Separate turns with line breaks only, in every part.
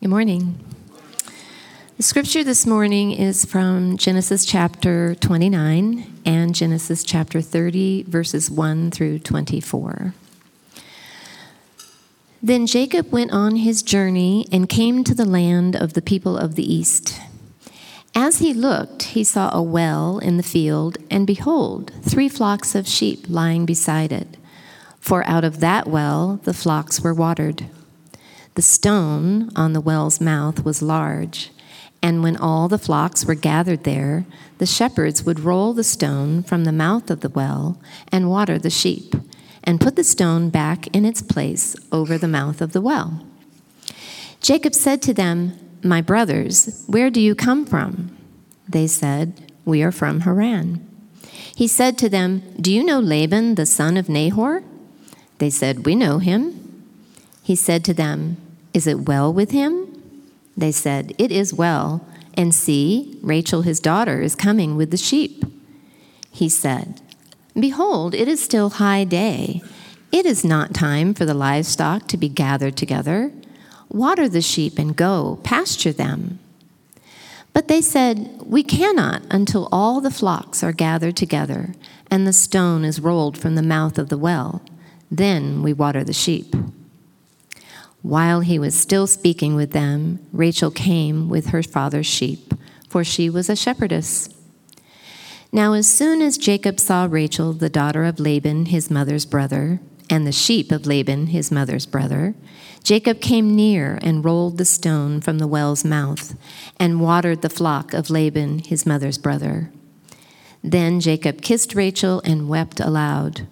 Good morning. The scripture this morning is from Genesis chapter 29 and Genesis chapter 30, verses 1 through 24. Then Jacob went on his journey and came to the land of the people of the east. As he looked, he saw a well in the field, and behold, three flocks of sheep lying beside it. For out of that well the flocks were watered. The stone on the well's mouth was large, and when all the flocks were gathered there, the shepherds would roll the stone from the mouth of the well and water the sheep, and put the stone back in its place over the mouth of the well. Jacob said to them, My brothers, where do you come from? They said, We are from Haran. He said to them, Do you know Laban, the son of Nahor? They said, We know him. He said to them, is it well with him? They said, It is well. And see, Rachel his daughter is coming with the sheep. He said, Behold, it is still high day. It is not time for the livestock to be gathered together. Water the sheep and go, pasture them. But they said, We cannot until all the flocks are gathered together and the stone is rolled from the mouth of the well. Then we water the sheep. While he was still speaking with them, Rachel came with her father's sheep, for she was a shepherdess. Now, as soon as Jacob saw Rachel, the daughter of Laban, his mother's brother, and the sheep of Laban, his mother's brother, Jacob came near and rolled the stone from the well's mouth and watered the flock of Laban, his mother's brother. Then Jacob kissed Rachel and wept aloud.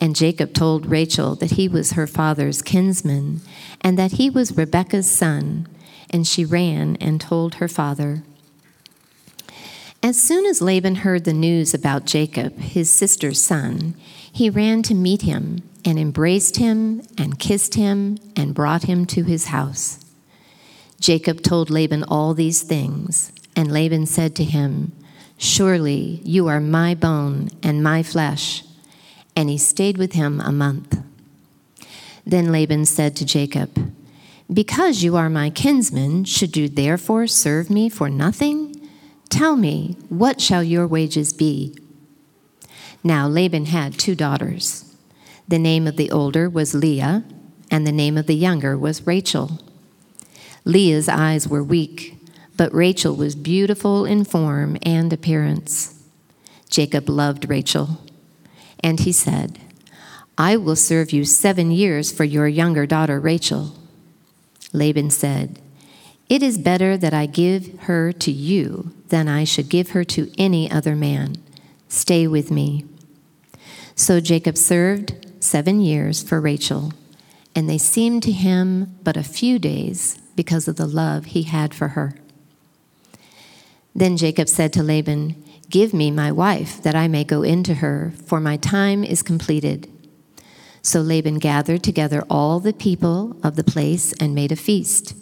And Jacob told Rachel that he was her father's kinsman and that he was Rebekah's son. And she ran and told her father. As soon as Laban heard the news about Jacob, his sister's son, he ran to meet him and embraced him and kissed him and brought him to his house. Jacob told Laban all these things, and Laban said to him, Surely you are my bone and my flesh and he stayed with him a month. Then Laban said to Jacob, Because you are my kinsman, should you therefore serve me for nothing? Tell me, what shall your wages be? Now Laban had two daughters. The name of the older was Leah, and the name of the younger was Rachel. Leah's eyes were weak, but Rachel was beautiful in form and appearance. Jacob loved Rachel and he said, I will serve you seven years for your younger daughter Rachel. Laban said, It is better that I give her to you than I should give her to any other man. Stay with me. So Jacob served seven years for Rachel, and they seemed to him but a few days because of the love he had for her. Then Jacob said to Laban, Give me my wife, that I may go into her, for my time is completed. So Laban gathered together all the people of the place and made a feast.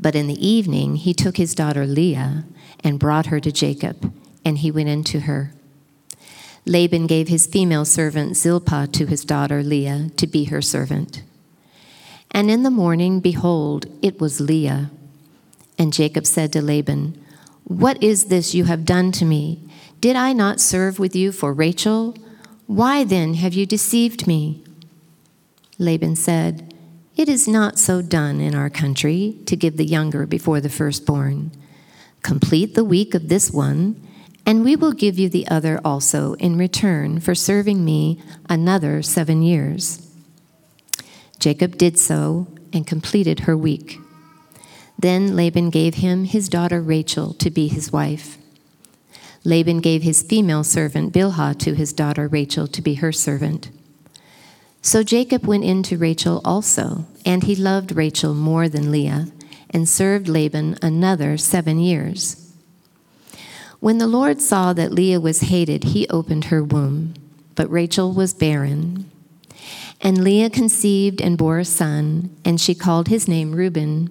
But in the evening he took his daughter Leah and brought her to Jacob, and he went into her. Laban gave his female servant Zilpah to his daughter Leah to be her servant. And in the morning, behold, it was Leah. And Jacob said to Laban, what is this you have done to me? Did I not serve with you for Rachel? Why then have you deceived me? Laban said, It is not so done in our country to give the younger before the firstborn. Complete the week of this one, and we will give you the other also in return for serving me another seven years. Jacob did so and completed her week. Then Laban gave him his daughter Rachel to be his wife. Laban gave his female servant Bilhah to his daughter Rachel to be her servant. So Jacob went in to Rachel also, and he loved Rachel more than Leah, and served Laban another seven years. When the Lord saw that Leah was hated, he opened her womb, but Rachel was barren. And Leah conceived and bore a son, and she called his name Reuben.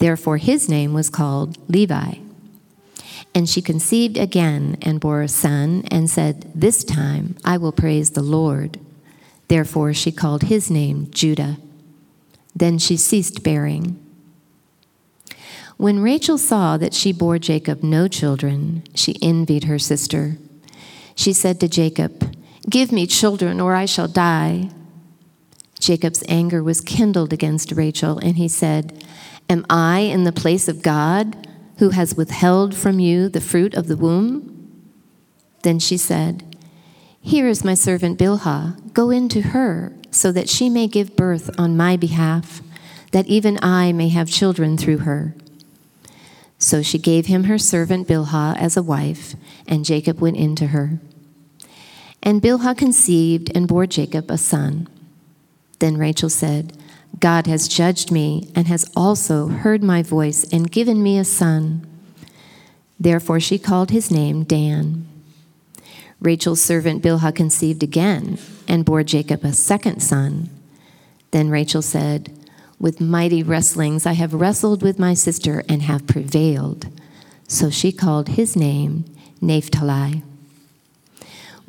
Therefore his name was called Levi. And she conceived again and bore a son and said, This time I will praise the Lord. Therefore she called his name Judah. Then she ceased bearing. When Rachel saw that she bore Jacob no children, she envied her sister. She said to Jacob, Give me children, or I shall die. Jacob's anger was kindled against Rachel, and he said, Am I in the place of God, who has withheld from you the fruit of the womb? Then she said, Here is my servant Bilhah. Go in to her, so that she may give birth on my behalf, that even I may have children through her. So she gave him her servant Bilhah as a wife, and Jacob went in to her. And Bilhah conceived and bore Jacob a son. Then Rachel said, God has judged me and has also heard my voice and given me a son. Therefore she called his name Dan. Rachel's servant Bilhah conceived again and bore Jacob a second son. Then Rachel said, with mighty wrestlings I have wrestled with my sister and have prevailed. So she called his name Naphtali.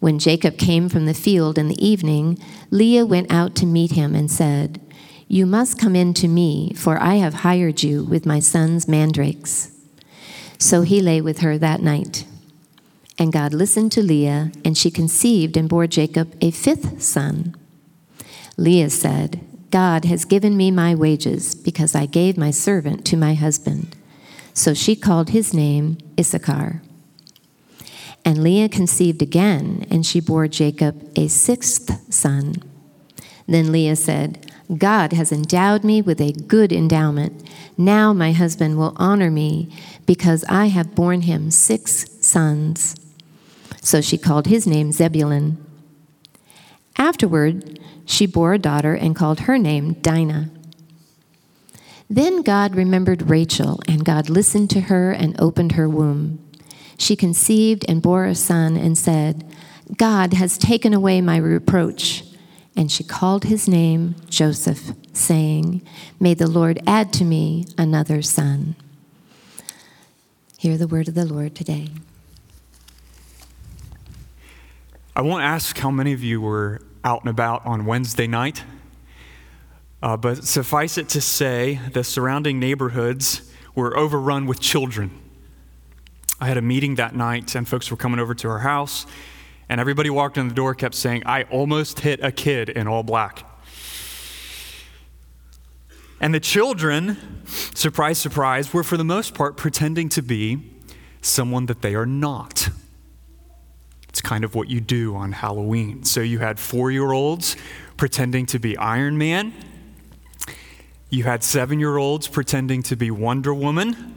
When Jacob came from the field in the evening, Leah went out to meet him and said, You must come in to me, for I have hired you with my son's mandrakes. So he lay with her that night. And God listened to Leah, and she conceived and bore Jacob a fifth son. Leah said, God has given me my wages because I gave my servant to my husband. So she called his name Issachar. And Leah conceived again, and she bore Jacob a sixth son. Then Leah said, God has endowed me with a good endowment. Now my husband will honor me because I have borne him six sons. So she called his name Zebulun. Afterward, she bore a daughter and called her name Dinah. Then God remembered Rachel, and God listened to her and opened her womb. She conceived and bore a son and said, God has taken away my reproach. And she called his name Joseph, saying, May the Lord add to me another son. Hear the word of the Lord today.
I won't ask how many of you were out and about on Wednesday night. Uh, but suffice it to say, the surrounding neighborhoods were overrun with children. I had a meeting that night, and folks were coming over to our house, and everybody walked in the door kept saying, I almost hit a kid in all black. And the children, surprise, surprise, were for the most part pretending to be someone that they are not. It's kind of what you do on Halloween. So you had four year olds pretending to be Iron Man, you had seven year olds pretending to be Wonder Woman,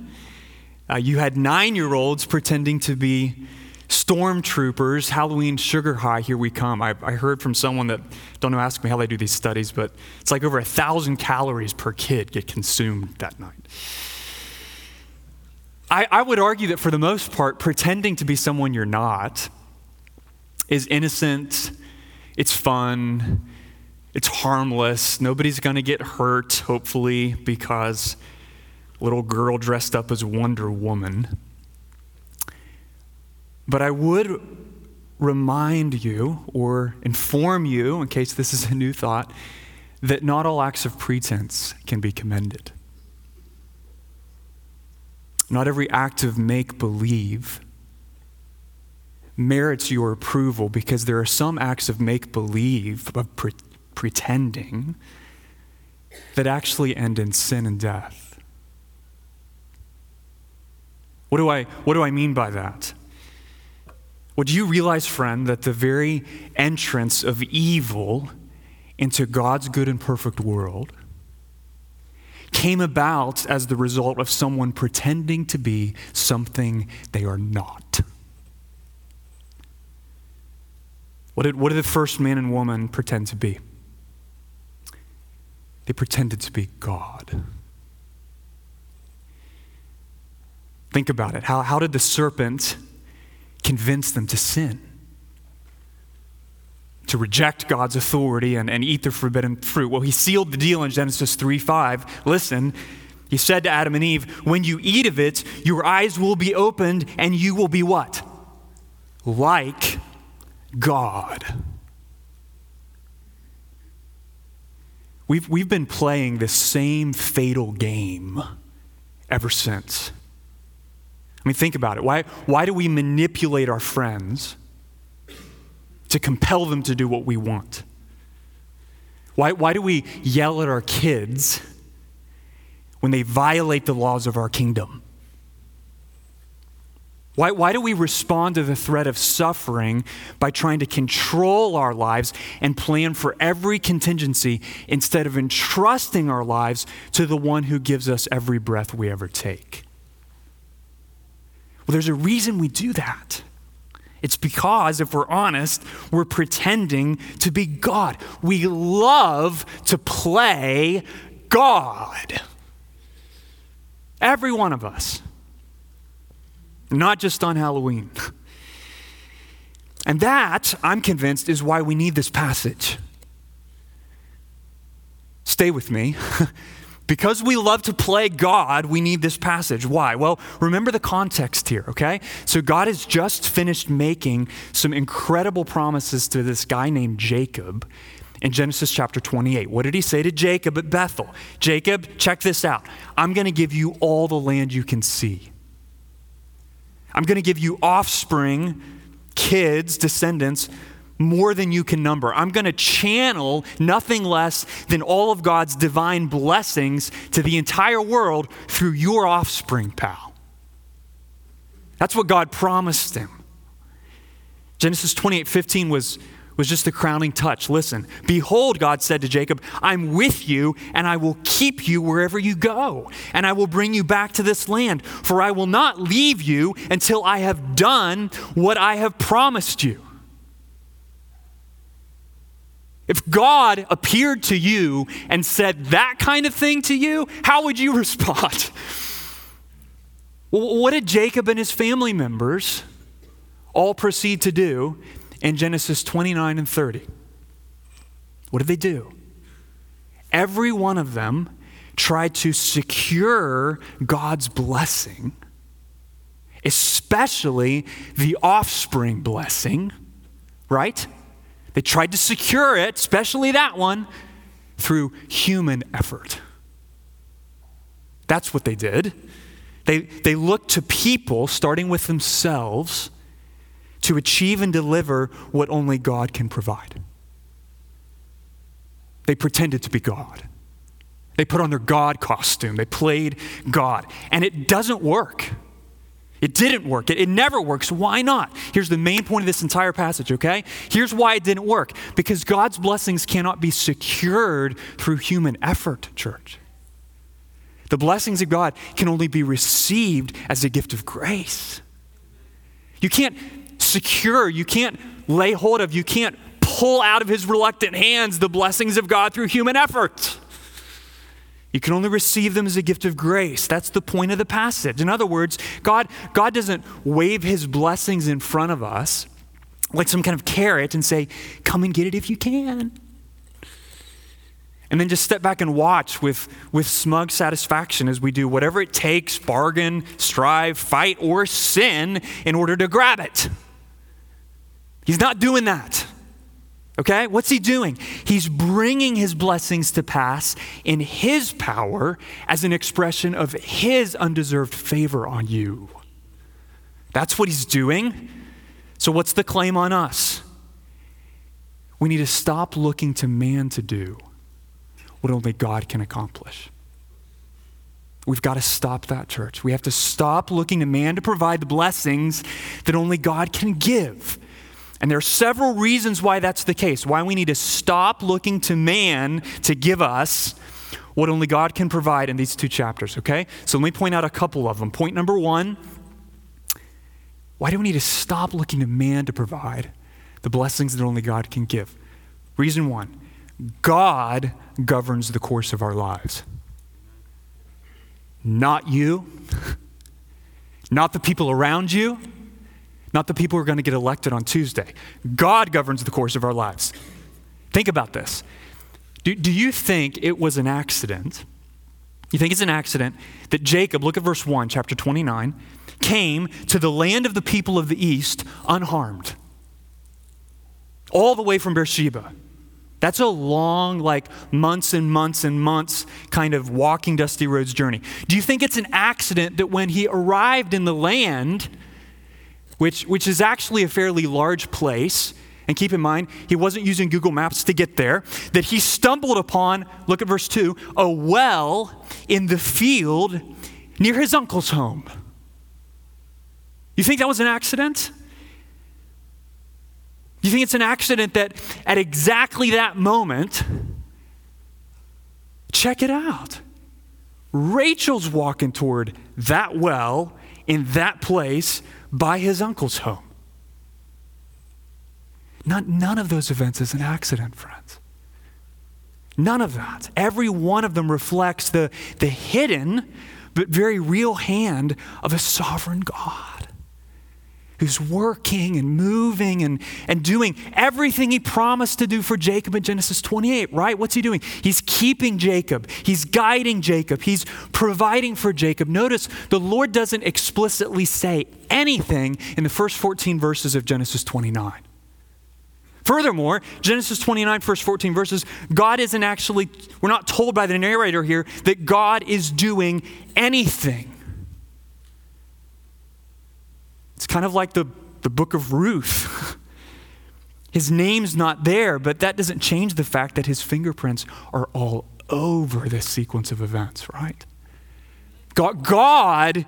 uh, you had nine year olds pretending to be stormtroopers, Halloween sugar high, here we come. I, I, heard from someone that, don't ask me how they do these studies, but it's like over a thousand calories per kid get consumed that night. I, I would argue that for the most part, pretending to be someone you're not is innocent, it's fun, it's harmless. Nobody's to get hurt, hopefully, because little girl dressed up as Wonder Woman. But I would remind you or inform you, in case this is a new thought, that not all acts of pretense can be commended. Not every act of make believe merits your approval because there are some acts of make believe, of pre- pretending, that actually end in sin and death. What do I, what do I mean by that? Well, do you realize, friend, that the very entrance of evil into God's good and perfect world came about as the result of someone pretending to be something they are not? What did, what did the first man and woman pretend to be? They pretended to be God. Think about it. How, how did the serpent convince them to sin? To reject God's authority and, and eat the forbidden fruit? Well, he sealed the deal in Genesis 3 5. Listen, he said to Adam and Eve, When you eat of it, your eyes will be opened and you will be what? Like God. We've, we've been playing this same fatal game ever since. I mean, think about it. Why, why do we manipulate our friends to compel them to do what we want? Why, why do we yell at our kids when they violate the laws of our kingdom? Why, why do we respond to the threat of suffering by trying to control our lives and plan for every contingency instead of entrusting our lives to the one who gives us every breath we ever take? Well, there's a reason we do that. It's because, if we're honest, we're pretending to be God. We love to play God. Every one of us not just on Halloween. And that, I'm convinced, is why we need this passage. Stay with me. because we love to play God, we need this passage. Why? Well, remember the context here, okay? So, God has just finished making some incredible promises to this guy named Jacob in Genesis chapter 28. What did he say to Jacob at Bethel? Jacob, check this out. I'm going to give you all the land you can see. I'm going to give you offspring, kids, descendants, more than you can number. I'm going to channel nothing less than all of God's divine blessings to the entire world through your offspring, pal. That's what God promised him. Genesis 28 15 was was just the crowning touch. Listen, behold, God said to Jacob, I'm with you, and I will keep you wherever you go, and I will bring you back to this land, for I will not leave you until I have done what I have promised you. If God appeared to you and said that kind of thing to you, how would you respond? What did Jacob and his family members all proceed to do? in Genesis 29 and 30. What did they do? Every one of them tried to secure God's blessing, especially the offspring blessing, right? They tried to secure it, especially that one, through human effort. That's what they did. They, they looked to people, starting with themselves, to achieve and deliver what only God can provide. They pretended to be God. They put on their God costume. They played God. And it doesn't work. It didn't work. It, it, never works. Why not? Here's the main point of this entire passage, okay? Here's why it didn't work because God's blessings cannot be secured through human effort, church. The blessings of God can only be received as a gift of grace. You can't secure. You can't lay hold of, you can't pull out of his reluctant hands the blessings of God through human effort. You can only receive them as a gift of grace. That's the point of the passage. In other words, God, God doesn't wave his blessings in front of us like some kind of carrot and say, Come and get it if you can. and then just step back and watch with, with smug satisfaction as we do whatever it takes bargain, strive, fight, or sin in order to grab it. He's not doing that. Okay? What's he doing? He's bringing his blessings to pass in his power as an expression of his undeserved favor on you. That's what he's doing. So, what's the claim on us? We need to stop looking to man to do what only God can accomplish. We've got to stop that, church. We have to stop looking to man to provide the blessings that only God can give. And there are several reasons why that's the case, why we need to stop looking to man to give us what only God can provide in these two chapters, okay? So let me point out a couple of them. Point number one why do we need to stop looking to man to provide the blessings that only God can give? Reason one God governs the course of our lives. Not you, not the people around you, not the people who are going to get elected on Tuesday. God governs the course of our lives. Think about this. Do, do you think it was an accident? You think it's an accident that Jacob, look at verse 1, chapter 29, came to the land of the people of the east unharmed, all the way from Beersheba. That's a long, like months and months and months kind of walking dusty roads journey. Do you think it's an accident that when he arrived in the land, which, which is actually a fairly large place. And keep in mind, he wasn't using Google Maps to get there, that he stumbled upon, look at verse 2, a well in the field near his uncle's home. You think that was an accident? You think it's an accident that at exactly that moment, check it out. Rachel's walking toward that well in that place by his uncle's home. Not, none of those events is an accident, friends. None of that. Every one of them reflects the, the hidden but very real hand of a sovereign God who's working and moving and, and doing everything he promised to do for Jacob in Genesis 28, right? What's he doing? He's keeping Jacob, he's guiding Jacob, he's providing for Jacob. Notice the Lord doesn't explicitly say anything in the first 14 verses of Genesis 29. Furthermore, Genesis 29, first 14 verses, God isn't actually, we're not told by the narrator here that God is doing anything. It's kind of like the, the book of Ruth. his name's not there, but that doesn't change the fact that his fingerprints are all over this sequence of events, right? God, God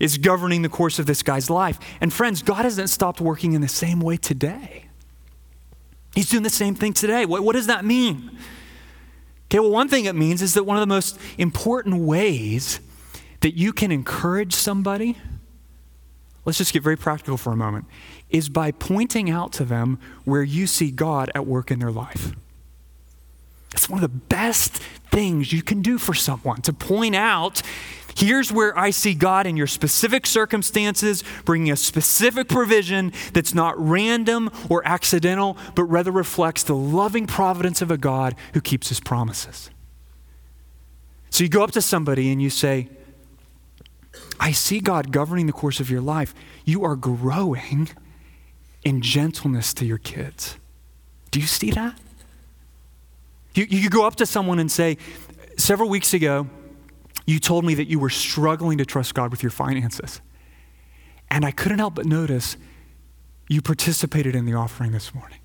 is governing the course of this guy's life. And friends, God hasn't stopped working in the same way today. He's doing the same thing today. What, what does that mean? Okay, well, one thing it means is that one of the most important ways that you can encourage somebody let's just get very practical for a moment, is by pointing out to them where you see God at work in their life. It's one of the best things you can do for someone to point out here's where I see God in your specific circumstances, bringing a specific provision that's not random or accidental, but rather reflects the loving providence of a God who keeps his promises. So you go up to somebody and you say, I see God governing the course of your life. You are growing in gentleness to your kids. Do you see that? You, you go up to someone and say, Several weeks ago, you told me that you were struggling to trust God with your finances. And I couldn't help but notice you participated in the offering this morning.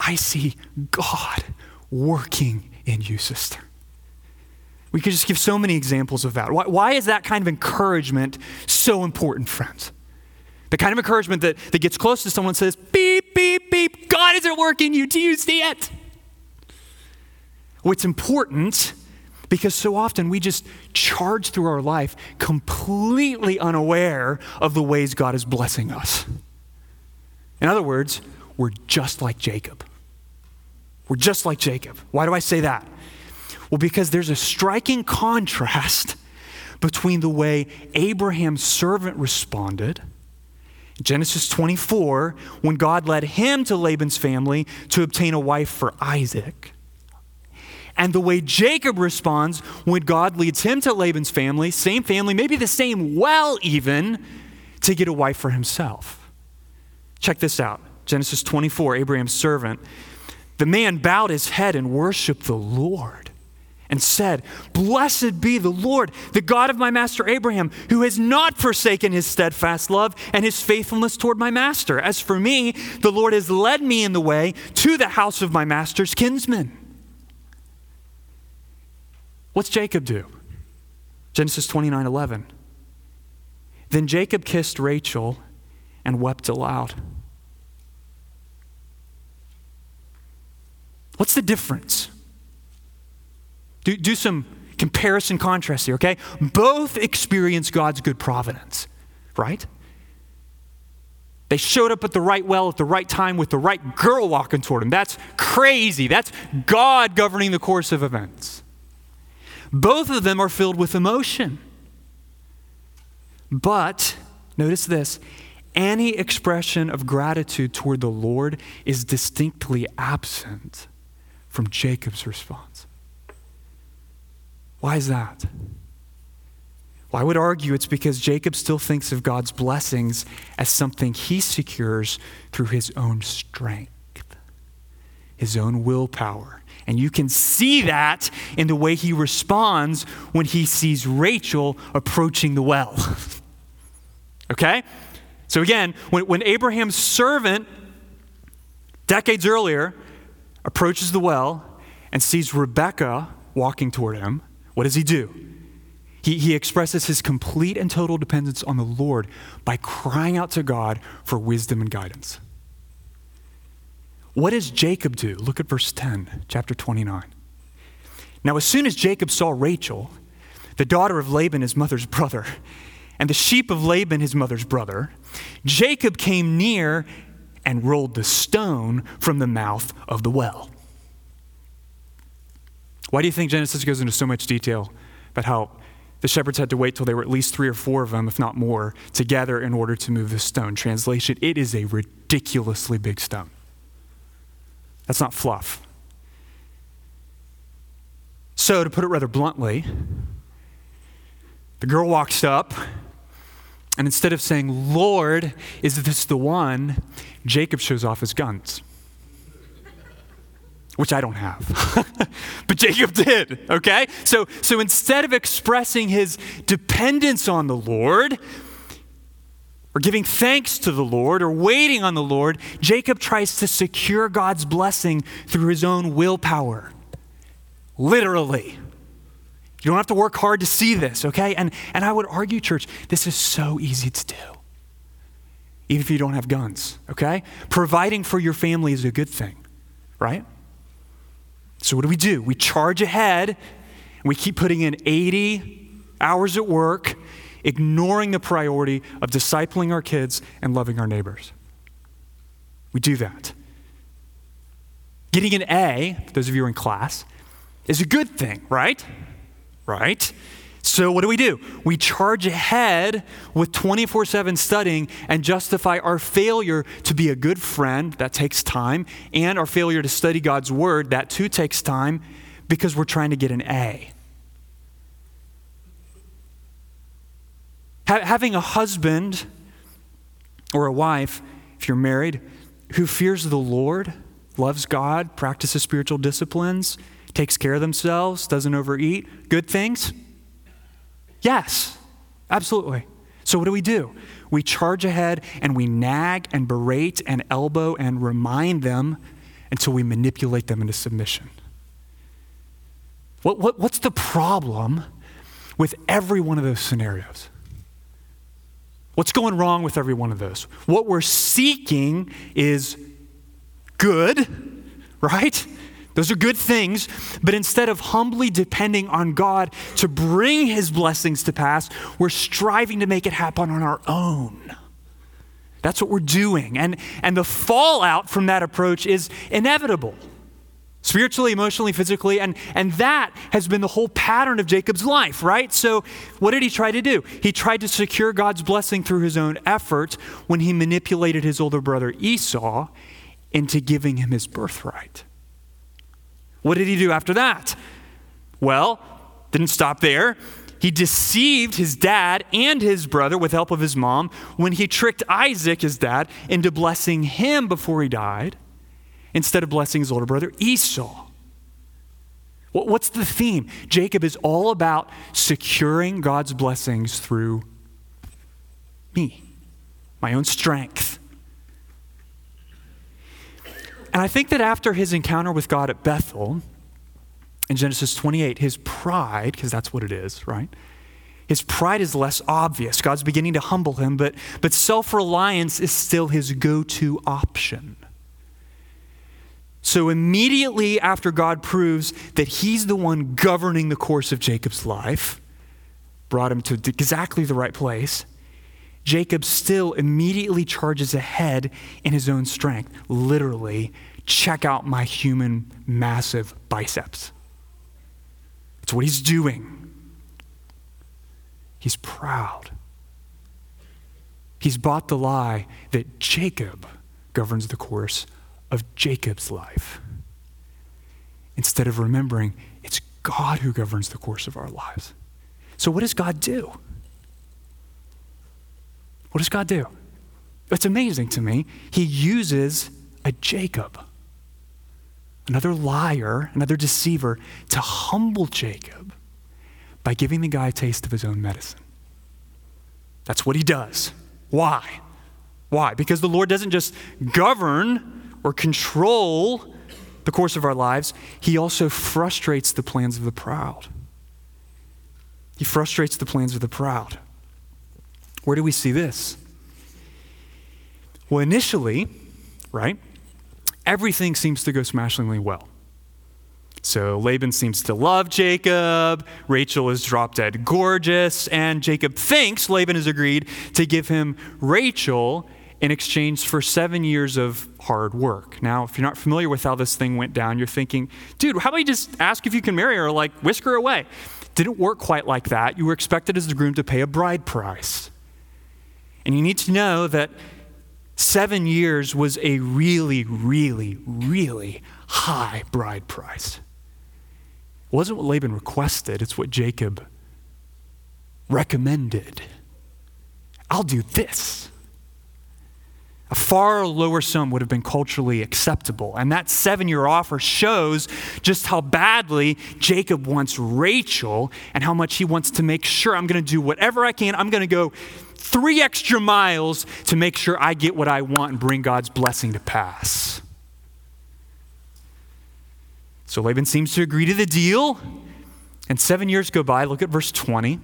I see God working in you, sister. We could just give so many examples of that. Why, why is that kind of encouragement so important, friends? The kind of encouragement that, that gets close to someone says, beep, beep, beep, God isn't working you. Do you see it? Well, it's important because so often we just charge through our life completely unaware of the ways God is blessing us. In other words, we're just like Jacob. We're just like Jacob. Why do I say that? Well, because there's a striking contrast between the way Abraham's servant responded. Genesis 24, when God led him to Laban's family to obtain a wife for Isaac, and the way Jacob responds when God leads him to Laban's family, same family, maybe the same well, even, to get a wife for himself. Check this out Genesis 24, Abraham's servant. The man bowed his head and worshiped the Lord and said, Blessed be the Lord, the God of my master Abraham, who has not forsaken his steadfast love and his faithfulness toward my master. As for me, the Lord has led me in the way to the house of my master's kinsman. What's Jacob do? Genesis 29 11. Then Jacob kissed Rachel and wept aloud. What's the difference? Do, do some comparison contrast here, okay? Both experience God's good providence, right? They showed up at the right well at the right time with the right girl walking toward them. That's crazy. That's God governing the course of events. Both of them are filled with emotion. But, notice this any expression of gratitude toward the Lord is distinctly absent from Jacob's response. Why is that? Well, I would argue it's because Jacob still thinks of God's blessings as something he secures through his own strength, his own willpower. And you can see that in the way he responds when he sees Rachel approaching the well. okay? So again, when, when Abraham's servant, decades earlier, approaches the well and sees Rebecca walking toward him, what does he do? He, he expresses his complete and total dependence on the Lord by crying out to God for wisdom and guidance. What does Jacob do? Look at verse 10, chapter 29. Now, as soon as Jacob saw Rachel, the daughter of Laban, his mother's brother, and the sheep of Laban, his mother's brother, Jacob came near and rolled the stone from the mouth of the well. Why do you think Genesis goes into so much detail about how the shepherds had to wait till there were at least three or four of them, if not more, together in order to move the stone? Translation It is a ridiculously big stone. That's not fluff. So, to put it rather bluntly, the girl walks up, and instead of saying, Lord, is this the one? Jacob shows off his guns which I don't have. but Jacob did, okay? So, so instead of expressing his dependence on the Lord, or giving thanks to the Lord, or waiting on the Lord, Jacob tries to secure God's blessing through his own willpower. Literally. You don't have to work hard to see this, okay? And, and I would argue, church, this is so easy to do. Even if you don't have guns, okay? Providing for your family is a good thing, right? So, what do we do? We charge ahead and we keep putting in 80 hours at work, ignoring the priority of discipling our kids and loving our neighbors. We do that. Getting an A, those of you who are in class, is a good thing, right? Right? So, what do we do? We charge ahead with 24 7 studying and justify our failure to be a good friend, that takes time, and our failure to study God's word, that too takes time, because we're trying to get an A. having a husband or a wife, if you're married, who fears the Lord, loves God, practices spiritual disciplines, takes care of themselves, doesn't overeat, good things Yes, absolutely. So, what do we do? We charge ahead and we nag and berate and elbow and remind them until we manipulate them into submission. What, what, what's the problem with every one of those scenarios? What's going wrong with every one of those? What we're seeking is good, right? Those are good things, but instead of humbly depending on God to bring his blessings to pass, we're striving to make it happen on our own. That's what we're doing. And, and the fallout from that approach is inevitable spiritually, emotionally, physically, and, and that has been the whole pattern of Jacob's life, right? So, what did he try to do? He tried to secure God's blessing through his own effort when he manipulated his older brother Esau into giving him his birthright. What did he do after that? Well, didn't stop there. He deceived his dad and his brother with help of his mom when he tricked Isaac, his dad, into blessing him before he died instead of blessing his older brother Esau. What's the theme? Jacob is all about securing God's blessings through me, my own strength. And I think that after his encounter with God at Bethel, in Genesis 28, his pride, because that's what it is, right? His pride is less obvious. God's beginning to humble him, but, but self reliance is still his go to option. So, immediately after God proves that he's the one governing the course of Jacob's life, brought him to exactly the right place, Jacob still immediately charges ahead in his own strength. Literally, check out my human massive biceps. It's what he's doing. He's proud. He's bought the lie that Jacob governs the course of Jacob's life. Instead of remembering it's God who governs the course of our lives. So, what does God do? What does God do? It's amazing to me. He uses a Jacob, another liar, another deceiver, to humble Jacob by giving the guy a taste of his own medicine. That's what he does. Why? Why? Because the Lord doesn't just govern or control the course of our lives, He also frustrates the plans of the proud. He frustrates the plans of the proud. Where do we see this? Well, initially, right, everything seems to go smashingly well. So Laban seems to love Jacob. Rachel is drop dead gorgeous. And Jacob thinks Laban has agreed to give him Rachel in exchange for seven years of hard work. Now, if you're not familiar with how this thing went down, you're thinking, dude, how about you just ask if you can marry her, like whisk her away? Didn't work quite like that. You were expected as the groom to pay a bride price. And you need to know that seven years was a really, really, really high bride price. It wasn't what Laban requested, it's what Jacob recommended. I'll do this. A far lower sum would have been culturally acceptable. And that seven year offer shows just how badly Jacob wants Rachel and how much he wants to make sure I'm going to do whatever I can. I'm going to go three extra miles to make sure I get what I want and bring God's blessing to pass. So Laban seems to agree to the deal. And seven years go by. Look at verse 20.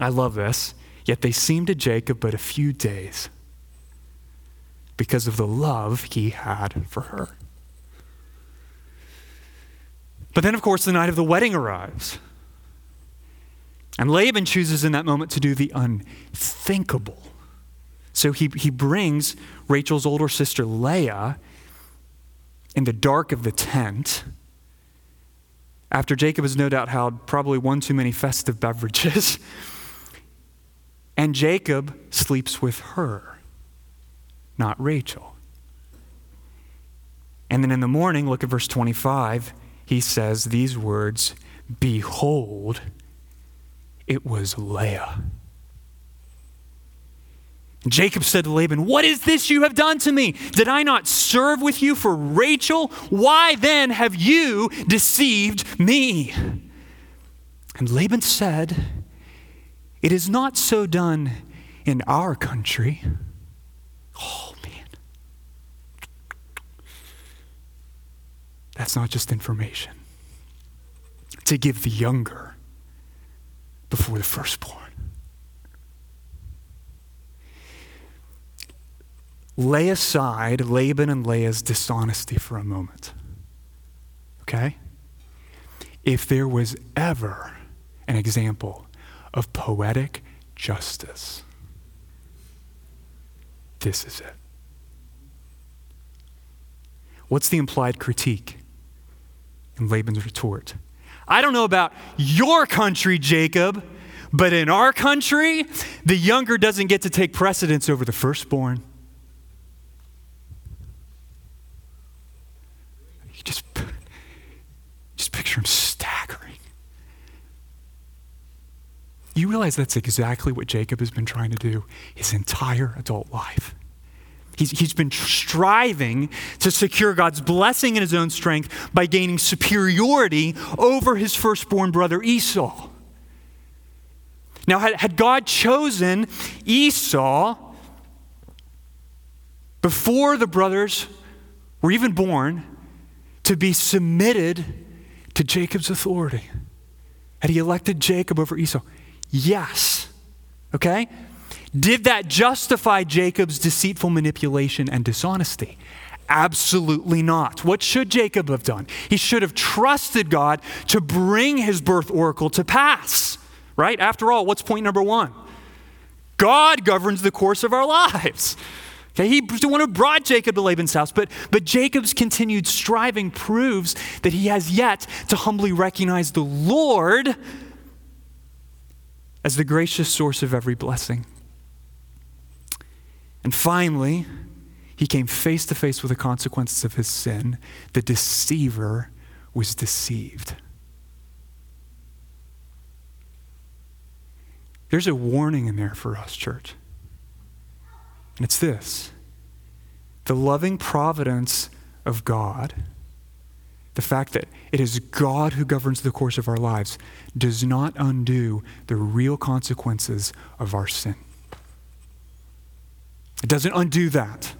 I love this. Yet they seemed to Jacob but a few days because of the love he had for her. But then, of course, the night of the wedding arrives. And Laban chooses in that moment to do the unthinkable. So he, he brings Rachel's older sister Leah in the dark of the tent after Jacob has no doubt had probably one too many festive beverages. and Jacob sleeps with her, not Rachel. And then in the morning, look at verse 25, he says these words Behold, it was Leah. Jacob said to Laban, What is this you have done to me? Did I not serve with you for Rachel? Why then have you deceived me? And Laban said, It is not so done in our country. Oh, man. That's not just information. To give the younger before the firstborn. Lay aside Laban and Leah's dishonesty for a moment. Okay? If there was ever an example of poetic justice, this is it. What's the implied critique in Laban's retort? I don't know about your country, Jacob, but in our country, the younger doesn't get to take precedence over the firstborn. You just, just picture him staggering. You realize that's exactly what Jacob has been trying to do his entire adult life. He's, he's been striving to secure God's blessing in his own strength by gaining superiority over his firstborn brother Esau. Now, had, had God chosen Esau before the brothers were even born to be submitted to Jacob's authority? Had he elected Jacob over Esau? Yes. Okay? Did that justify Jacob's deceitful manipulation and dishonesty? Absolutely not. What should Jacob have done? He should have trusted God to bring his birth oracle to pass, right? After all, what's point number one? God governs the course of our lives. Okay, the one who brought Jacob to Laban's house, but, but Jacob's continued striving proves that he has yet to humbly recognize the Lord as the gracious source of every blessing. And finally, he came face to face with the consequences of his sin. The deceiver was deceived. There's a warning in there for us, church. And it's this the loving providence of God, the fact that it is God who governs the course of our lives, does not undo the real consequences of our sin. It doesn't undo that,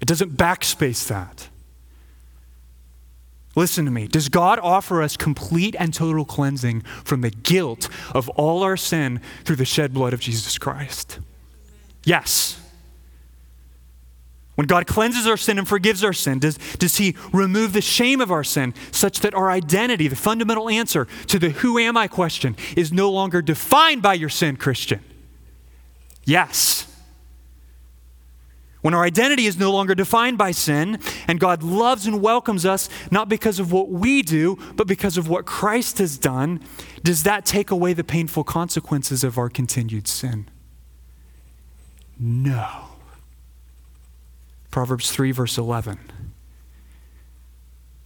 it doesn't backspace that. Listen to me. Does God offer us complete and total cleansing from the guilt of all our sin through the shed blood of Jesus Christ? Yes. When God cleanses our sin and forgives our sin, does, does He remove the shame of our sin such that our identity, the fundamental answer to the who am I question, is no longer defined by your sin, Christian? Yes. When our identity is no longer defined by sin, and God loves and welcomes us not because of what we do, but because of what Christ has done, does that take away the painful consequences of our continued sin? No. Proverbs 3, verse 11.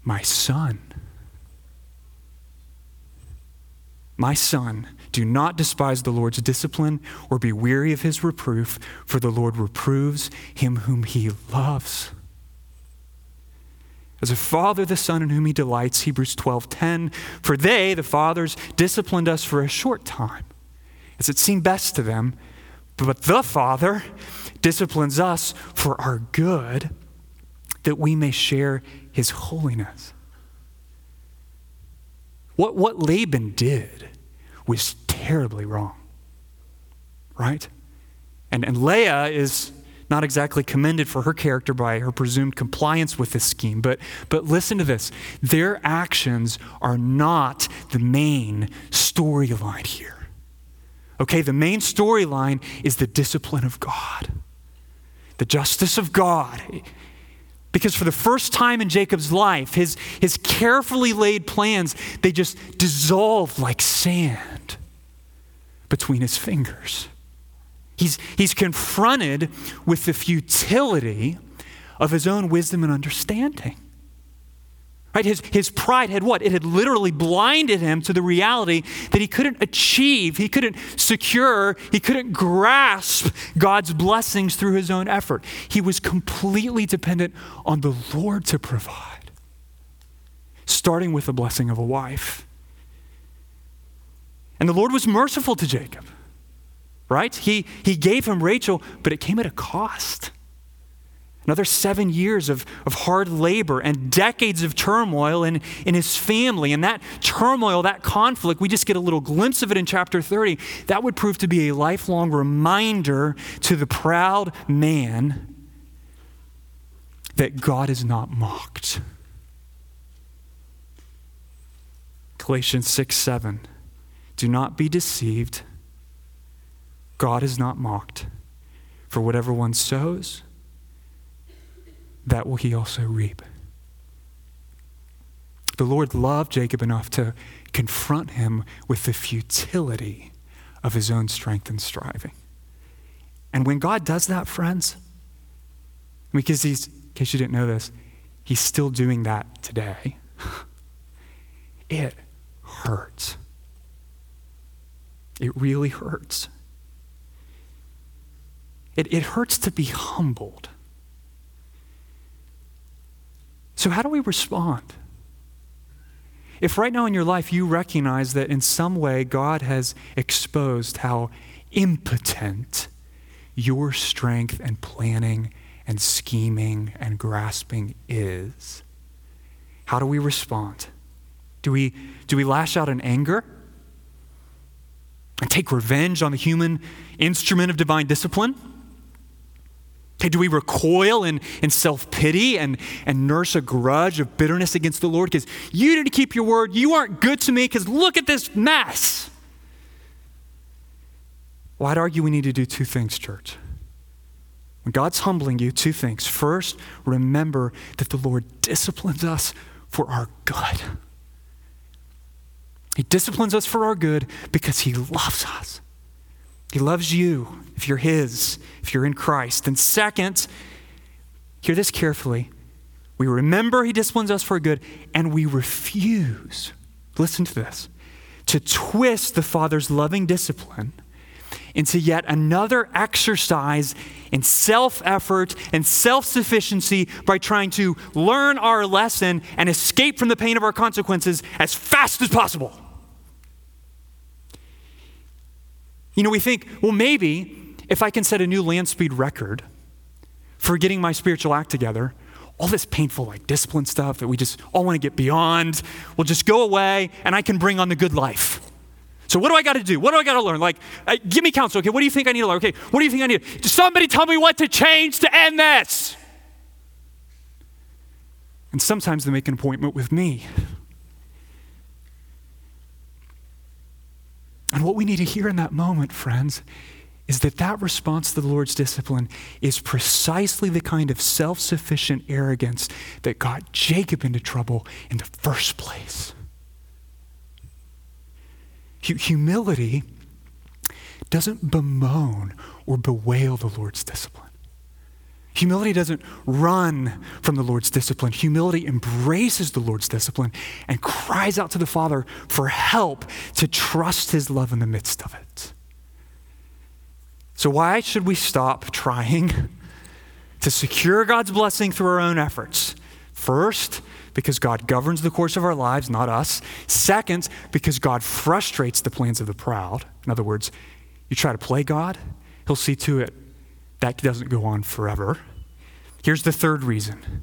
My son, my son, do not despise the Lord's discipline or be weary of his reproof, for the Lord reproves him whom he loves. As a father, the son in whom he delights, Hebrews 12:10, for they, the fathers, disciplined us for a short time, as it seemed best to them, but the Father disciplines us for our good, that we may share his holiness. What, what Laban did was terribly wrong. Right? And, and Leah is not exactly commended for her character by her presumed compliance with this scheme. But, but listen to this their actions are not the main storyline here. Okay, the main storyline is the discipline of God, the justice of God. Because for the first time in Jacob's life, his, his carefully laid plans, they just dissolved like sand between his fingers. He's, he's confronted with the futility of his own wisdom and understanding. Right? His, his pride had what? It had literally blinded him to the reality that he couldn't achieve, he couldn't secure, he couldn't grasp God's blessings through his own effort. He was completely dependent on the Lord to provide, starting with the blessing of a wife. And the Lord was merciful to Jacob, right? He, he gave him Rachel, but it came at a cost. Another seven years of, of hard labor and decades of turmoil in, in his family. And that turmoil, that conflict, we just get a little glimpse of it in chapter 30. That would prove to be a lifelong reminder to the proud man that God is not mocked. Galatians 6 7. Do not be deceived. God is not mocked. For whatever one sows, that will he also reap. The Lord loved Jacob enough to confront him with the futility of his own strength and striving. And when God does that, friends, because he's, in case you didn't know this, he's still doing that today, it hurts. It really hurts. It, it hurts to be humbled. So, how do we respond? If right now in your life you recognize that in some way God has exposed how impotent your strength and planning and scheming and grasping is, how do we respond? Do we, do we lash out in anger and take revenge on the human instrument of divine discipline? Okay, do we recoil in, in self pity and, and nurse a grudge of bitterness against the Lord because you didn't keep your word? You aren't good to me because look at this mess. Well, I'd argue we need to do two things, church. When God's humbling you, two things. First, remember that the Lord disciplines us for our good. He disciplines us for our good because He loves us. He loves you if you're His, if you're in Christ. And second, hear this carefully. We remember He disciplines us for good, and we refuse, listen to this, to twist the Father's loving discipline into yet another exercise in self effort and self sufficiency by trying to learn our lesson and escape from the pain of our consequences as fast as possible. You know, we think, well, maybe if I can set a new land speed record for getting my spiritual act together, all this painful, like discipline stuff that we just all want to get beyond will just go away and I can bring on the good life. So, what do I got to do? What do I got to learn? Like, uh, give me counsel. Okay, what do you think I need to learn? Okay, what do you think I need? Somebody tell me what to change to end this. And sometimes they make an appointment with me. And what we need to hear in that moment, friends, is that that response to the Lord's discipline is precisely the kind of self sufficient arrogance that got Jacob into trouble in the first place. Humility doesn't bemoan or bewail the Lord's discipline. Humility doesn't run from the Lord's discipline. Humility embraces the Lord's discipline and cries out to the Father for help to trust His love in the midst of it. So, why should we stop trying to secure God's blessing through our own efforts? First, because God governs the course of our lives, not us. Second, because God frustrates the plans of the proud. In other words, you try to play God, He'll see to it that doesn't go on forever. Here's the third reason.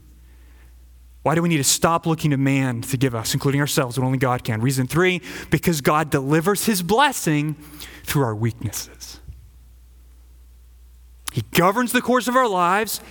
Why do we need to stop looking to man to give us, including ourselves, what only God can? Reason three, because God delivers his blessing through our weaknesses. He governs the course of our lives,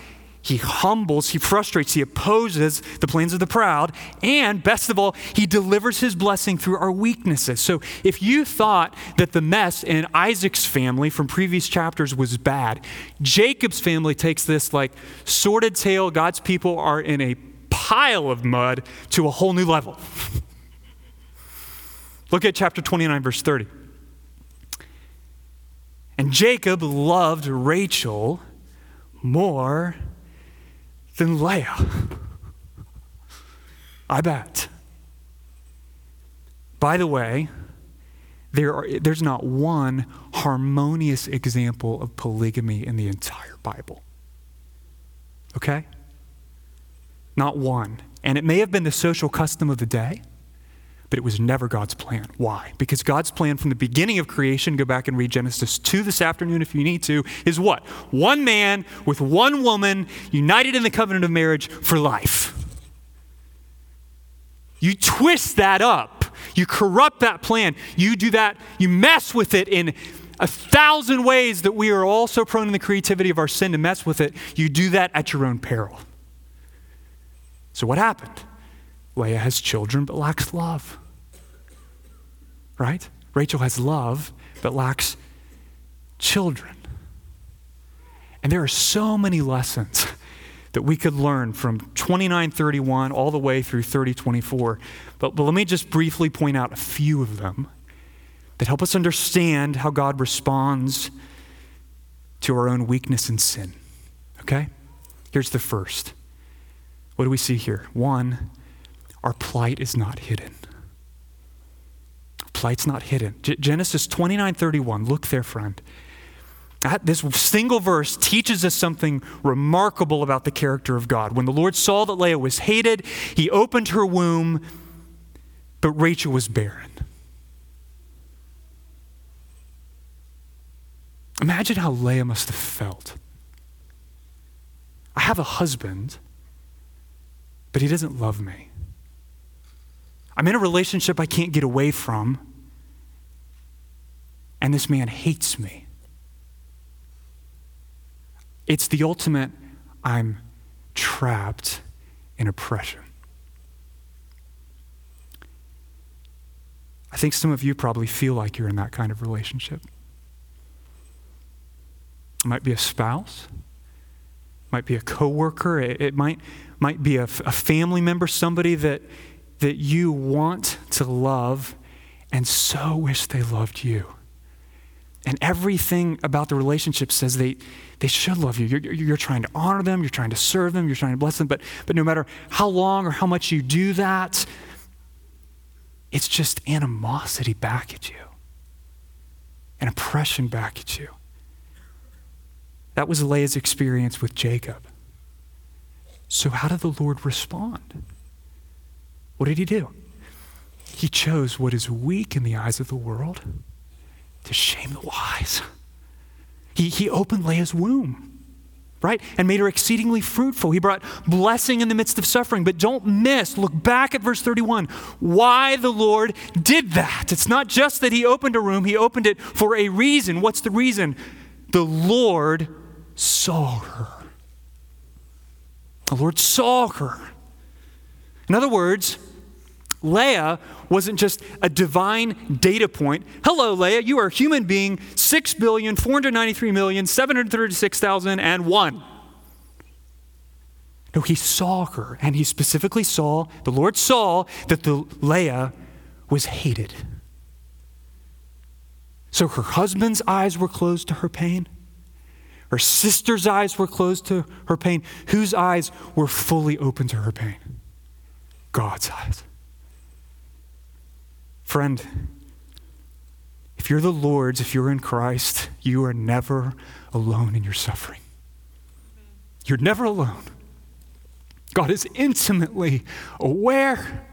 he humbles, he frustrates, he opposes the plans of the proud, and best of all, he delivers his blessing through our weaknesses. So if you thought that the mess in Isaac's family from previous chapters was bad, Jacob's family takes this like sordid tale, God's people are in a pile of mud to a whole new level. Look at chapter 29, verse 30. And Jacob loved Rachel more than Leah. I bet. By the way, there are, there's not one harmonious example of polygamy in the entire Bible. Okay? Not one. And it may have been the social custom of the day, but it was never God's plan. Why? Because God's plan from the beginning of creation, go back and read Genesis 2 this afternoon if you need to, is what? One man with one woman united in the covenant of marriage for life. You twist that up, you corrupt that plan, you do that, you mess with it in a thousand ways that we are all so prone in the creativity of our sin to mess with it. You do that at your own peril. So, what happened? Leah has children but lacks love. Right? Rachel has love but lacks children. And there are so many lessons that we could learn from 2931 all the way through 3024. But, but let me just briefly point out a few of them that help us understand how God responds to our own weakness and sin. Okay? Here's the first. What do we see here? One, our plight is not hidden. Plight's not hidden. G- Genesis 29 31. Look there, friend. That, this single verse teaches us something remarkable about the character of God. When the Lord saw that Leah was hated, he opened her womb, but Rachel was barren. Imagine how Leah must have felt. I have a husband, but he doesn't love me. I'm in a relationship I can't get away from, and this man hates me. It's the ultimate I'm trapped in oppression. I think some of you probably feel like you're in that kind of relationship. It might be a spouse, might be a coworker, it, it might, might be a, a family member, somebody that, that you want to love and so wish they loved you. And everything about the relationship says they, they should love you. You're, you're trying to honor them, you're trying to serve them, you're trying to bless them. But, but no matter how long or how much you do that, it's just animosity back at you and oppression back at you. That was Leah's experience with Jacob. So, how did the Lord respond? What did he do? He chose what is weak in the eyes of the world to shame the wise. He, he opened Leah's womb, right? And made her exceedingly fruitful. He brought blessing in the midst of suffering. But don't miss, look back at verse 31, why the Lord did that. It's not just that He opened a room, He opened it for a reason. What's the reason? The Lord saw her. The Lord saw her. In other words, Leah wasn't just a divine data point. Hello, Leah, you are a human being, 6,493,736,001. No, he saw her, and he specifically saw, the Lord saw that the Leah was hated. So her husband's eyes were closed to her pain. Her sister's eyes were closed to her pain. Whose eyes were fully open to her pain? God's eyes. Friend, if you're the Lord's, if you're in Christ, you are never alone in your suffering. You're never alone. God is intimately aware.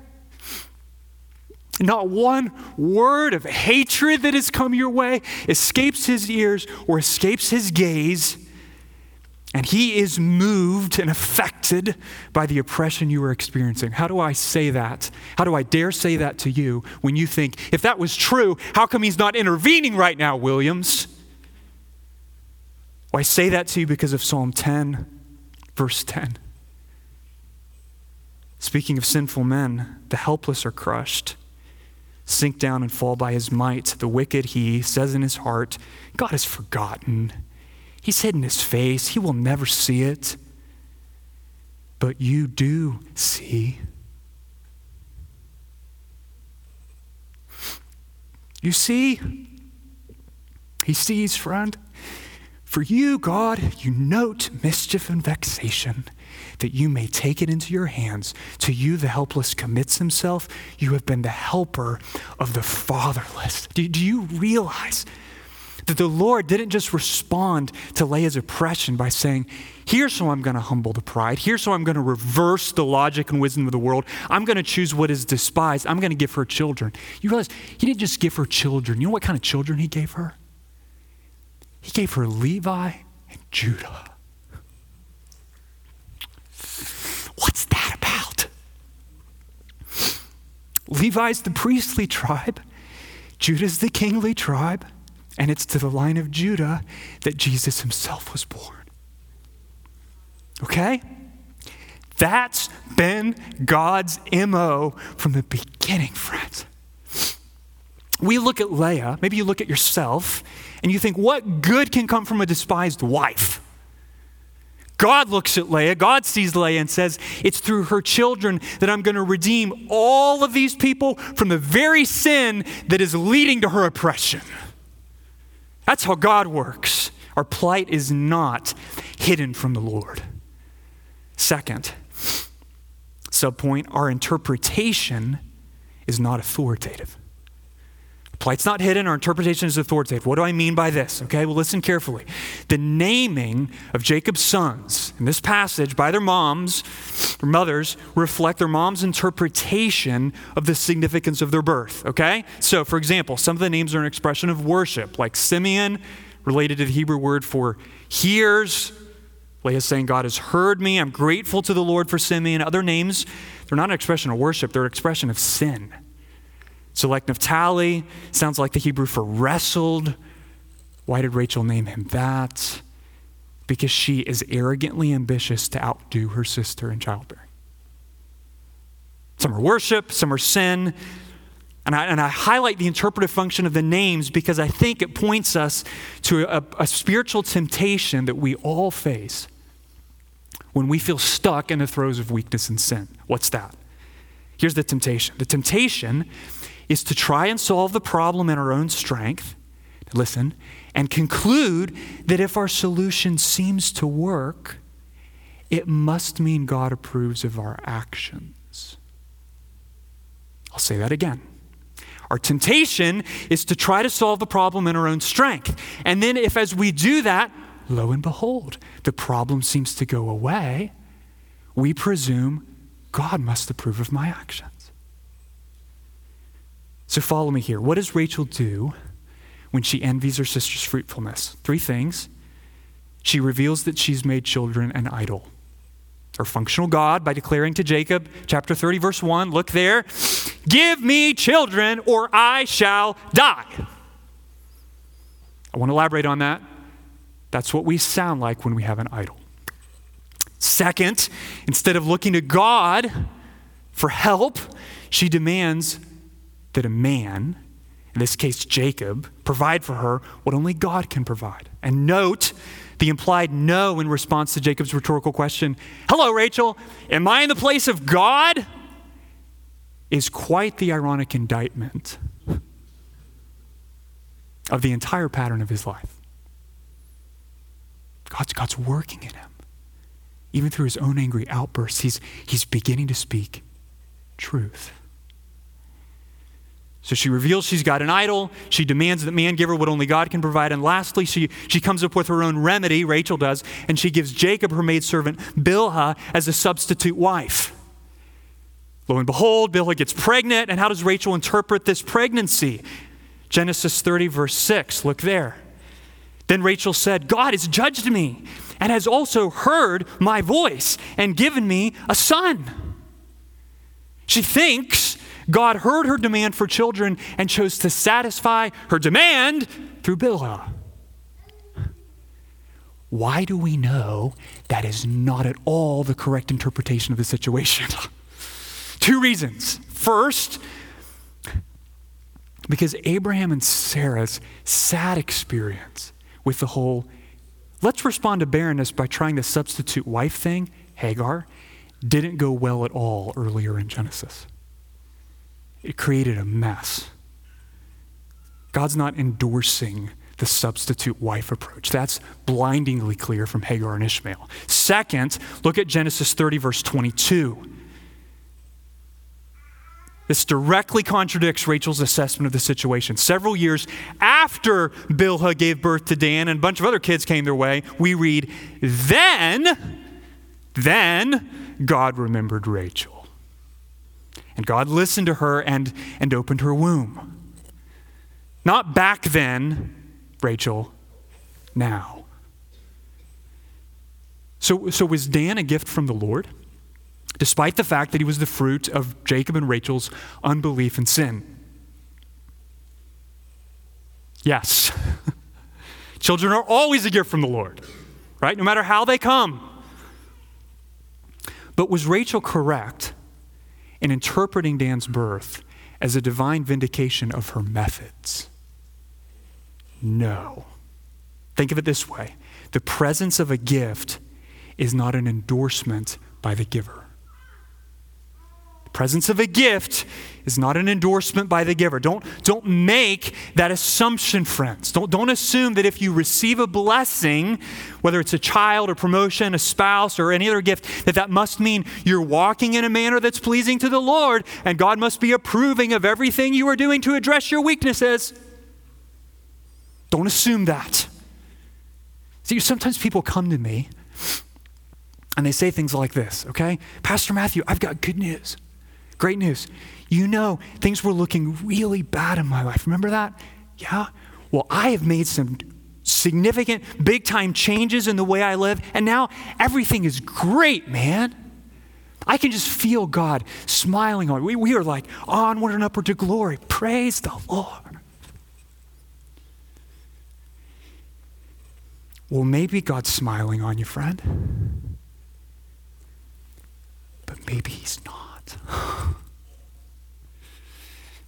Not one word of hatred that has come your way escapes his ears or escapes his gaze. And he is moved and affected by the oppression you are experiencing. How do I say that? How do I dare say that to you when you think, if that was true, how come he's not intervening right now, Williams? Well, I say that to you because of Psalm 10, verse 10. Speaking of sinful men, the helpless are crushed, sink down and fall by his might. The wicked, he says in his heart, God has forgotten. He's hidden his face. He will never see it. But you do see. You see? He sees, friend. For you, God, you note mischief and vexation, that you may take it into your hands. To you, the helpless commits himself. You have been the helper of the fatherless. Do, do you realize? That the Lord didn't just respond to Leah's oppression by saying, Here's how I'm going to humble the pride. Here's how I'm going to reverse the logic and wisdom of the world. I'm going to choose what is despised. I'm going to give her children. You realize he didn't just give her children. You know what kind of children he gave her? He gave her Levi and Judah. What's that about? Levi's the priestly tribe, Judah's the kingly tribe. And it's to the line of Judah that Jesus himself was born. Okay? That's been God's MO from the beginning, friends. We look at Leah, maybe you look at yourself, and you think, what good can come from a despised wife? God looks at Leah, God sees Leah and says, It's through her children that I'm going to redeem all of these people from the very sin that is leading to her oppression. That's how God works. Our plight is not hidden from the Lord. Second, subpoint, our interpretation is not authoritative. Plight's not hidden, our interpretation is authoritative. What do I mean by this? Okay, well, listen carefully. The naming of Jacob's sons in this passage by their moms, their mothers, reflect their mom's interpretation of the significance of their birth. Okay? So, for example, some of the names are an expression of worship, like Simeon, related to the Hebrew word for hears. Leah is saying, God has heard me. I'm grateful to the Lord for Simeon. Other names, they're not an expression of worship, they're an expression of sin. So, like Naphtali, sounds like the Hebrew for wrestled. Why did Rachel name him that? Because she is arrogantly ambitious to outdo her sister in childbearing. Some are worship, some are sin. And I, and I highlight the interpretive function of the names because I think it points us to a, a spiritual temptation that we all face when we feel stuck in the throes of weakness and sin. What's that? Here's the temptation the temptation is to try and solve the problem in our own strength, listen, and conclude that if our solution seems to work, it must mean God approves of our actions. I'll say that again. Our temptation is to try to solve the problem in our own strength. And then, if as we do that, lo and behold, the problem seems to go away, we presume God must approve of my actions. So follow me here. What does Rachel do when she envies her sister's fruitfulness? Three things. She reveals that she's made children an idol. Her functional God by declaring to Jacob, chapter 30, verse 1, look there, give me children or I shall die. I want to elaborate on that. That's what we sound like when we have an idol. Second, instead of looking to God for help, she demands that a man, in this case Jacob, provide for her what only God can provide. And note the implied no in response to Jacob's rhetorical question Hello, Rachel, am I in the place of God? is quite the ironic indictment of the entire pattern of his life. God's, God's working in him. Even through his own angry outbursts, he's, he's beginning to speak truth. So she reveals she's got an idol. She demands that man give her what only God can provide. And lastly, she, she comes up with her own remedy, Rachel does, and she gives Jacob her maidservant Bilhah as a substitute wife. Lo and behold, Bilhah gets pregnant. And how does Rachel interpret this pregnancy? Genesis 30, verse 6. Look there. Then Rachel said, God has judged me and has also heard my voice and given me a son. She thinks God heard her demand for children and chose to satisfy her demand through Bilhah. Why do we know that is not at all the correct interpretation of the situation? Two reasons. First, because Abraham and Sarah's sad experience with the whole let's respond to barrenness by trying the substitute wife thing, Hagar, didn't go well at all earlier in Genesis it created a mess. God's not endorsing the substitute wife approach. That's blindingly clear from Hagar and Ishmael. Second, look at Genesis 30, verse 22. This directly contradicts Rachel's assessment of the situation. Several years after Bilhah gave birth to Dan and a bunch of other kids came their way, we read, Then, then God remembered Rachel. And God listened to her and, and opened her womb. Not back then, Rachel, now. So, so was Dan a gift from the Lord? Despite the fact that he was the fruit of Jacob and Rachel's unbelief and sin. Yes. Children are always a gift from the Lord, right? No matter how they come. But was Rachel correct in interpreting Dan's birth as a divine vindication of her methods. No. Think of it this way the presence of a gift is not an endorsement by the giver. The presence of a gift is not an endorsement by the giver. Don't, don't make that assumption, friends. Don't, don't assume that if you receive a blessing, whether it's a child, a promotion, a spouse, or any other gift, that that must mean you're walking in a manner that's pleasing to the Lord and God must be approving of everything you are doing to address your weaknesses. Don't assume that. See, sometimes people come to me and they say things like this, okay? Pastor Matthew, I've got good news. Great news. You know, things were looking really bad in my life. Remember that? Yeah? Well, I have made some significant, big time changes in the way I live, and now everything is great, man. I can just feel God smiling on me. We, we are like onward and upward to glory. Praise the Lord. Well, maybe God's smiling on you, friend. But maybe He's not.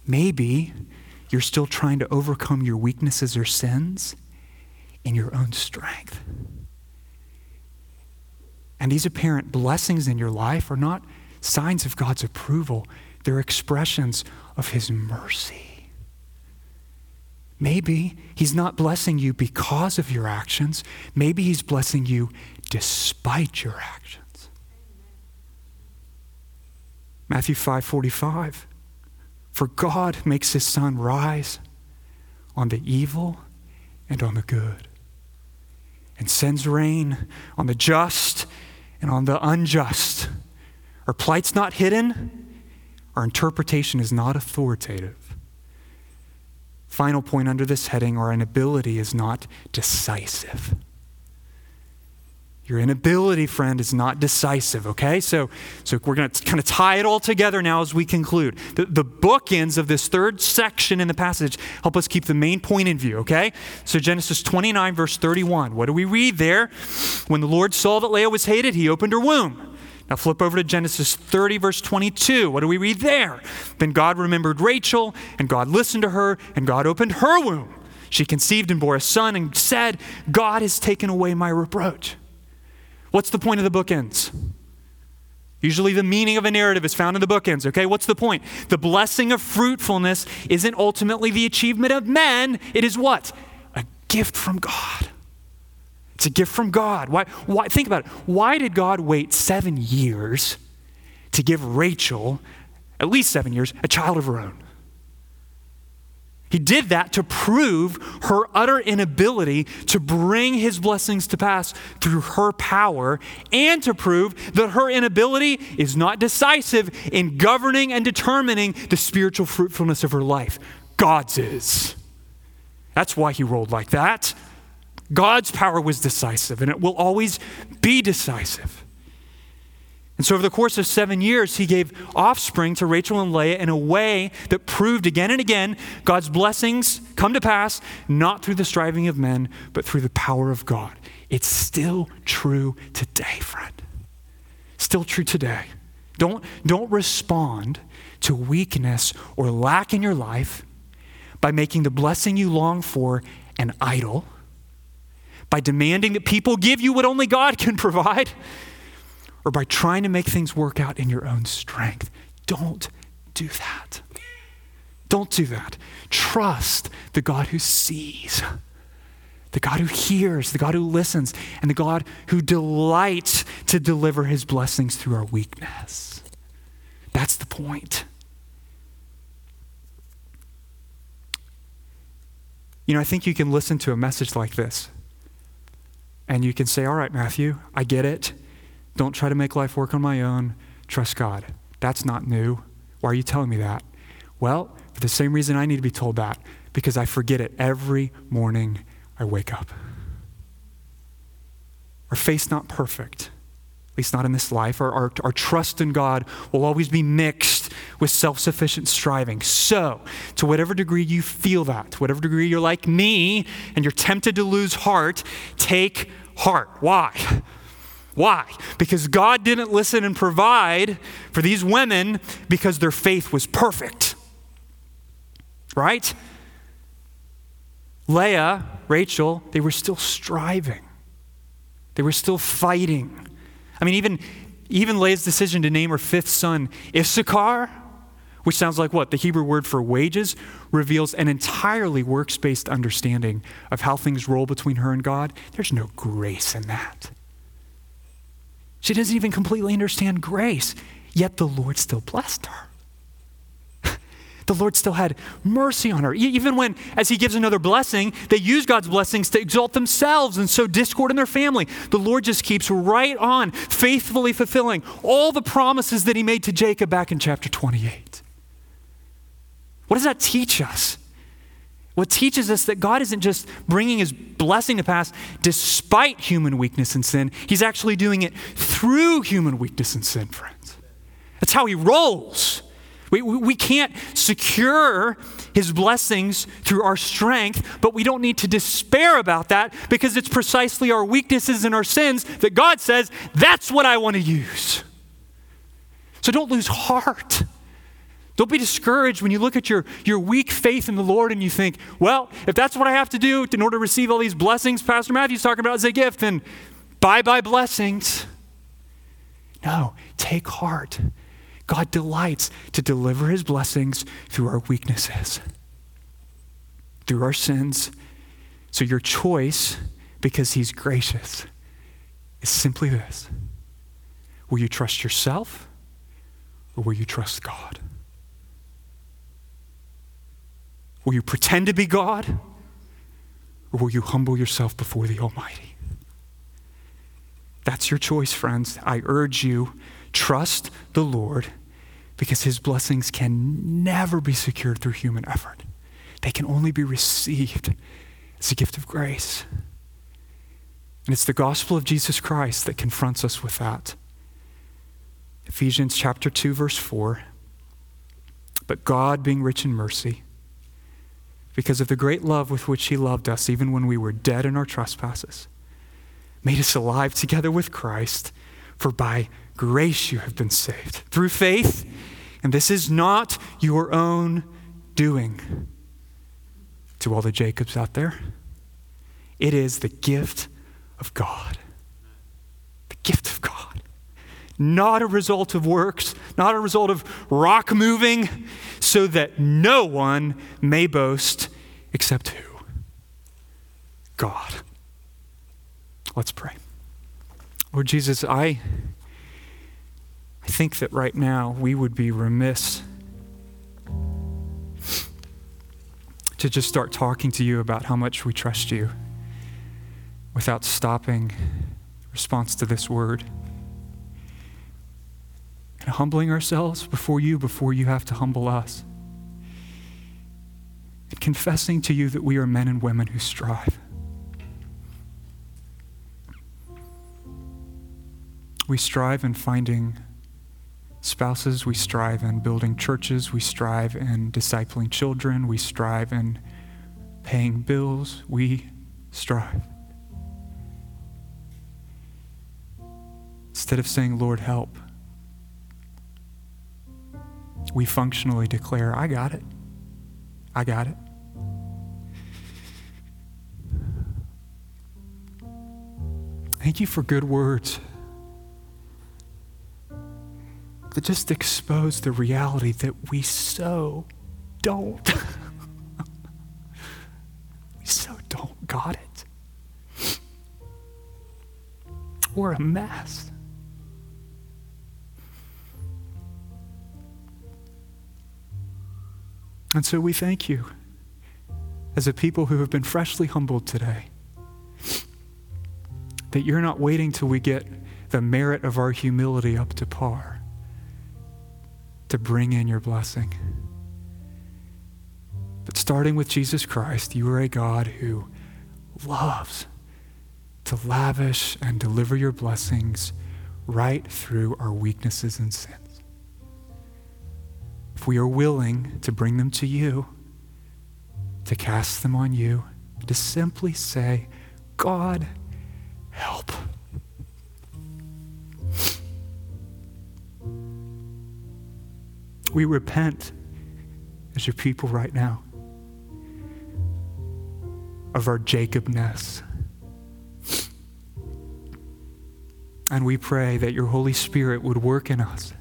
maybe you're still trying to overcome your weaknesses or sins in your own strength. And these apparent blessings in your life are not signs of God's approval, they're expressions of His mercy. Maybe he's not blessing you because of your actions. Maybe he's blessing you despite your actions. Matthew 5:45 For God makes his sun rise on the evil and on the good and sends rain on the just and on the unjust. Our plight's not hidden, our interpretation is not authoritative. Final point under this heading our inability is not decisive. Your inability, friend, is not decisive, okay? So, so we're going to kind of tie it all together now as we conclude. The, the bookends of this third section in the passage help us keep the main point in view, okay? So, Genesis 29, verse 31. What do we read there? When the Lord saw that Leah was hated, he opened her womb. Now flip over to Genesis 30, verse 22. What do we read there? Then God remembered Rachel, and God listened to her, and God opened her womb. She conceived and bore a son and said, God has taken away my reproach. What's the point of the bookends? Usually, the meaning of a narrative is found in the bookends, okay? What's the point? The blessing of fruitfulness isn't ultimately the achievement of men, it is what? A gift from God. It's a gift from God. Why, why, think about it. Why did God wait seven years to give Rachel, at least seven years, a child of her own? He did that to prove her utter inability to bring his blessings to pass through her power and to prove that her inability is not decisive in governing and determining the spiritual fruitfulness of her life. God's is. That's why he rolled like that. God's power was decisive, and it will always be decisive. And so, over the course of seven years, he gave offspring to Rachel and Leah in a way that proved again and again God's blessings come to pass, not through the striving of men, but through the power of God. It's still true today, friend. Still true today. Don't, don't respond to weakness or lack in your life by making the blessing you long for an idol by demanding that people give you what only God can provide, or by trying to make things work out in your own strength. Don't do that. Don't do that. Trust the God who sees, the God who hears, the God who listens, and the God who delights to deliver his blessings through our weakness. That's the point. You know, I think you can listen to a message like this and you can say, All right, Matthew, I get it. Don't try to make life work on my own. Trust God. That's not new. Why are you telling me that? Well, for the same reason I need to be told that, because I forget it every morning I wake up. Our faith's not perfect, at least not in this life. Our, our, our trust in God will always be mixed with self sufficient striving. So, to whatever degree you feel that, to whatever degree you're like me and you're tempted to lose heart, take heart. Why? Why? Because God didn't listen and provide for these women because their faith was perfect. Right? Leah, Rachel, they were still striving. They were still fighting. I mean, even even Leah's decision to name her fifth son Issachar, which sounds like what? The Hebrew word for wages, reveals an entirely works based understanding of how things roll between her and God. There's no grace in that. She doesn't even completely understand grace, yet the Lord still blessed her the Lord still had mercy on her. Even when, as He gives another blessing, they use God's blessings to exalt themselves and sow discord in their family. The Lord just keeps right on, faithfully fulfilling all the promises that He made to Jacob back in chapter 28. What does that teach us? What teaches us that God isn't just bringing his blessing to pass despite human weakness and sin, he's actually doing it through human weakness and sin, friends. That's how he rolls. We, we can't secure his blessings through our strength, but we don't need to despair about that because it's precisely our weaknesses and our sins that God says, that's what I want to use. So don't lose heart. Don't be discouraged when you look at your, your weak faith in the Lord and you think, well, if that's what I have to do in order to receive all these blessings Pastor Matthew's talking about as a gift, then bye bye blessings. No, take heart God delights to deliver his blessings through our weaknesses, through our sins. So your choice, because he's gracious, is simply this Will you trust yourself or will you trust God? Will you pretend to be God or will you humble yourself before the Almighty? That's your choice, friends. I urge you Trust the Lord because his blessings can never be secured through human effort. They can only be received as a gift of grace. And it's the gospel of Jesus Christ that confronts us with that. Ephesians chapter 2 verse 4. But God being rich in mercy, because of the great love with which he loved us even when we were dead in our trespasses, made us alive together with Christ, for by grace you have been saved through faith, and this is not your own doing. To all the Jacobs out there, it is the gift of God. The gift of God. Not a result of works, not a result of rock moving, so that no one may boast except who? God. Let's pray. Lord Jesus, I I think that right now we would be remiss to just start talking to you about how much we trust you without stopping response to this word and humbling ourselves before you before you have to humble us. And confessing to you that we are men and women who strive. We strive in finding spouses, we strive in building churches, we strive in discipling children, we strive in paying bills, we strive. Instead of saying, Lord, help, we functionally declare, I got it. I got it. Thank you for good words that just expose the reality that we so don't. we so don't got it. We're a mess. And so we thank you as a people who have been freshly humbled today that you're not waiting till we get the merit of our humility up to par to bring in your blessing. But starting with Jesus Christ, you are a God who loves to lavish and deliver your blessings right through our weaknesses and sins. If we are willing to bring them to you, to cast them on you, to simply say, God, help. We repent as your people right now of our Jacobness. And we pray that your Holy Spirit would work in us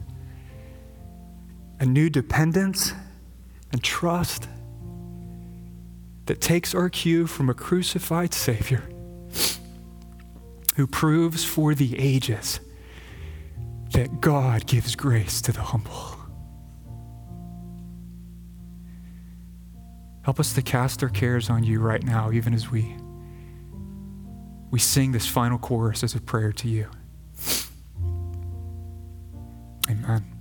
a new dependence and trust that takes our cue from a crucified Savior who proves for the ages that God gives grace to the humble. Help us to cast our cares on you right now, even as we, we sing this final chorus as a prayer to you. Amen.